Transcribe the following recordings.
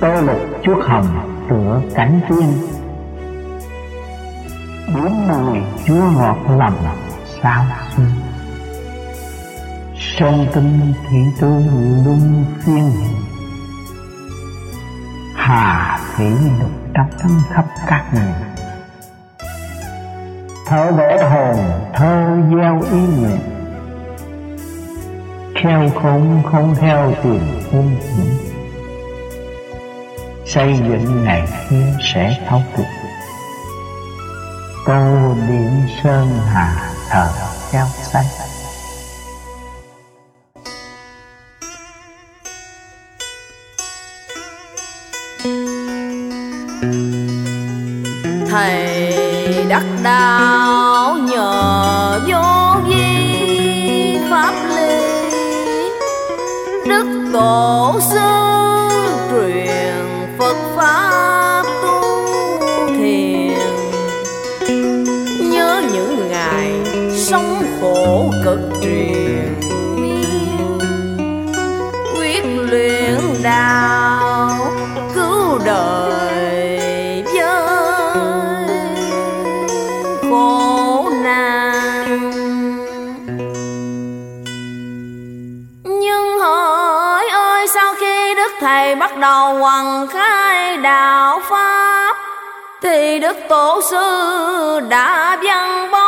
Tô lục chuốt hồng tựa cảnh tiên Bốn mùi chúa ngọt lòng sao xuân Sông tinh thị tươi luôn phiên. Hà thủy đục trong thấm khắp các nàng Thơ vẽ hồn, thơ gieo ý nguyện. Theo không không theo tiền không những xây dựng ngày kia sẽ thấu được tô điện sơn hà thờ cao xanh thầy đất đai vào khai đạo pháp thì đức tổ sư đã văn bó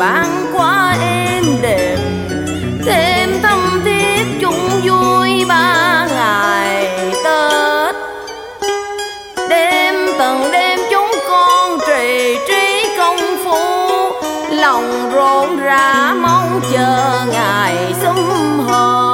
bạn quá êm đềm. Thêm thâm thiết chung vui ba ngày tết. Đêm từng đêm chúng con trì trí công phu. Lòng rộn rã mong chờ ngày sum họp.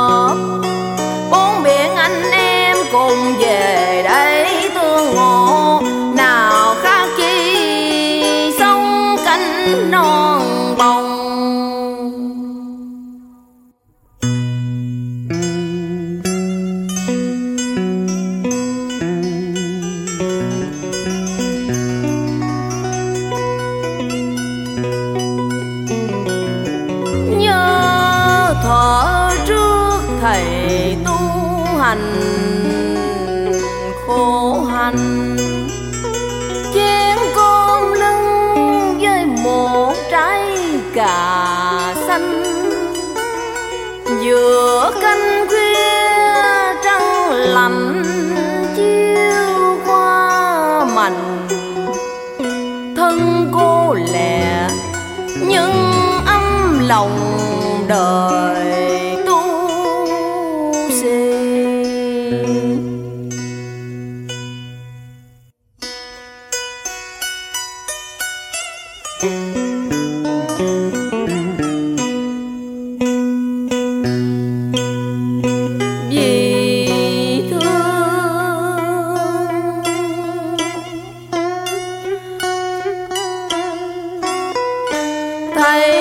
my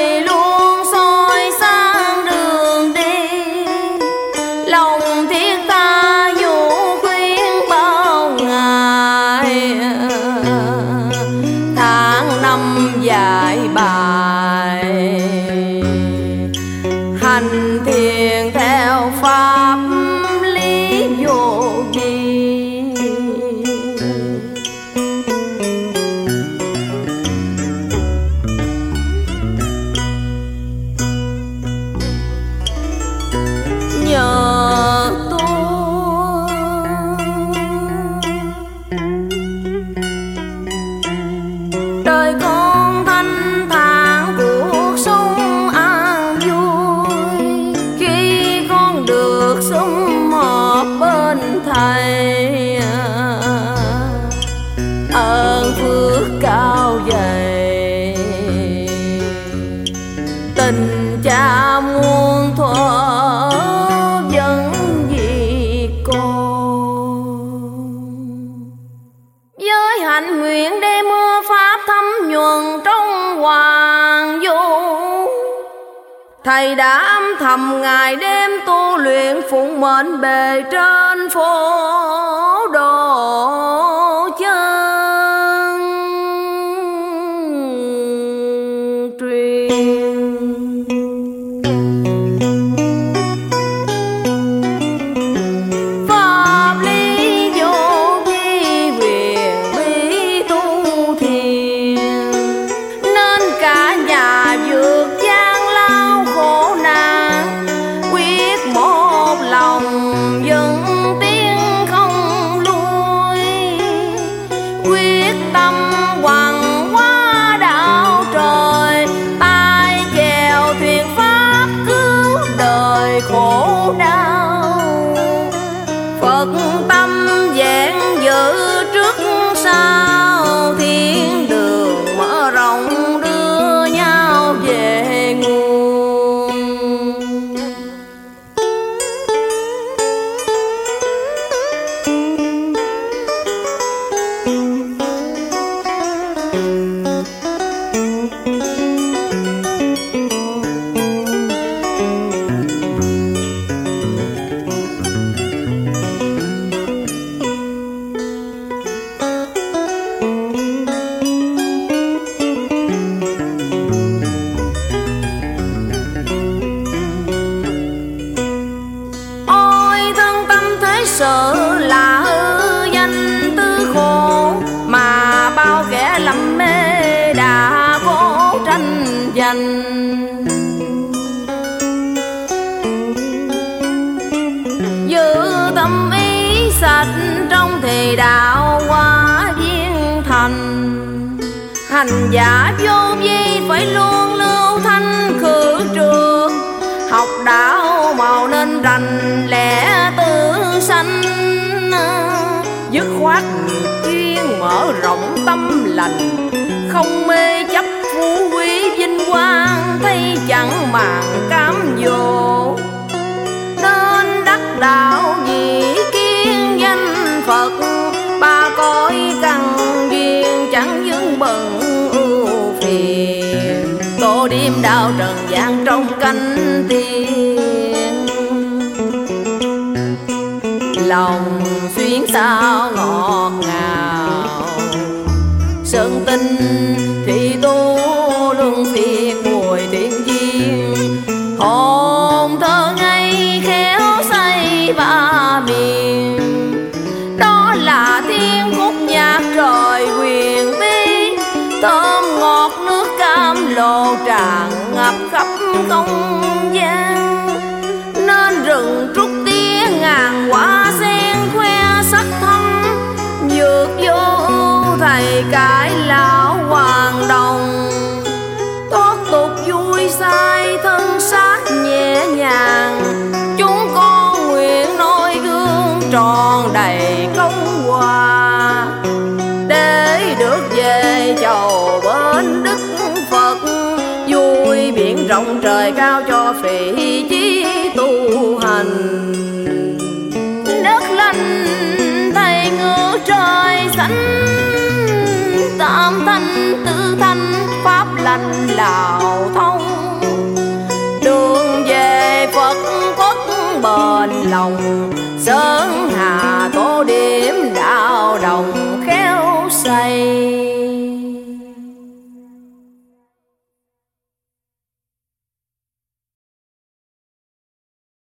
này đã âm thầm ngày đêm tu luyện phụng mệnh bề trên phố đồ đạo qua viên thành. Hành giả vô vi phải luôn lưu thanh khử trường. Học đạo màu nên rành lẽ tự sanh. Dứt khoát chuyên mở rộng tâm lành. Không mê chấp phú quý vinh quang, thấy chẳng màng cao tiên. Lòng xuyến sao ngọt ngào. Sơn tinh thì tu luân phiên mùi điện duyên hồn thơ ngây khéo say ba miền. Đó là thiên khúc nhạc trời quyền bi thơm ngọt nước cam lồ tràn công không gian. Nên rừng trúc tía ngàn quả sen khoe sắc thân dược vô thầy cải lão trời cao cho phỉ chí tu hành. Đất lành thầy ngự trời sẵn tam thanh tư thanh, pháp lành lào thông. Đường về phật quốc bền lòng